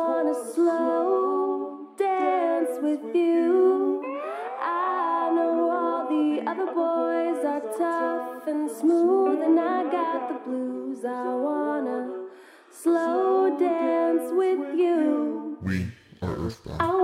wanna slow dance with you. I know all the other boys are tough and smooth, and I got the blues. I wanna slow dance with you. We are Earthbound.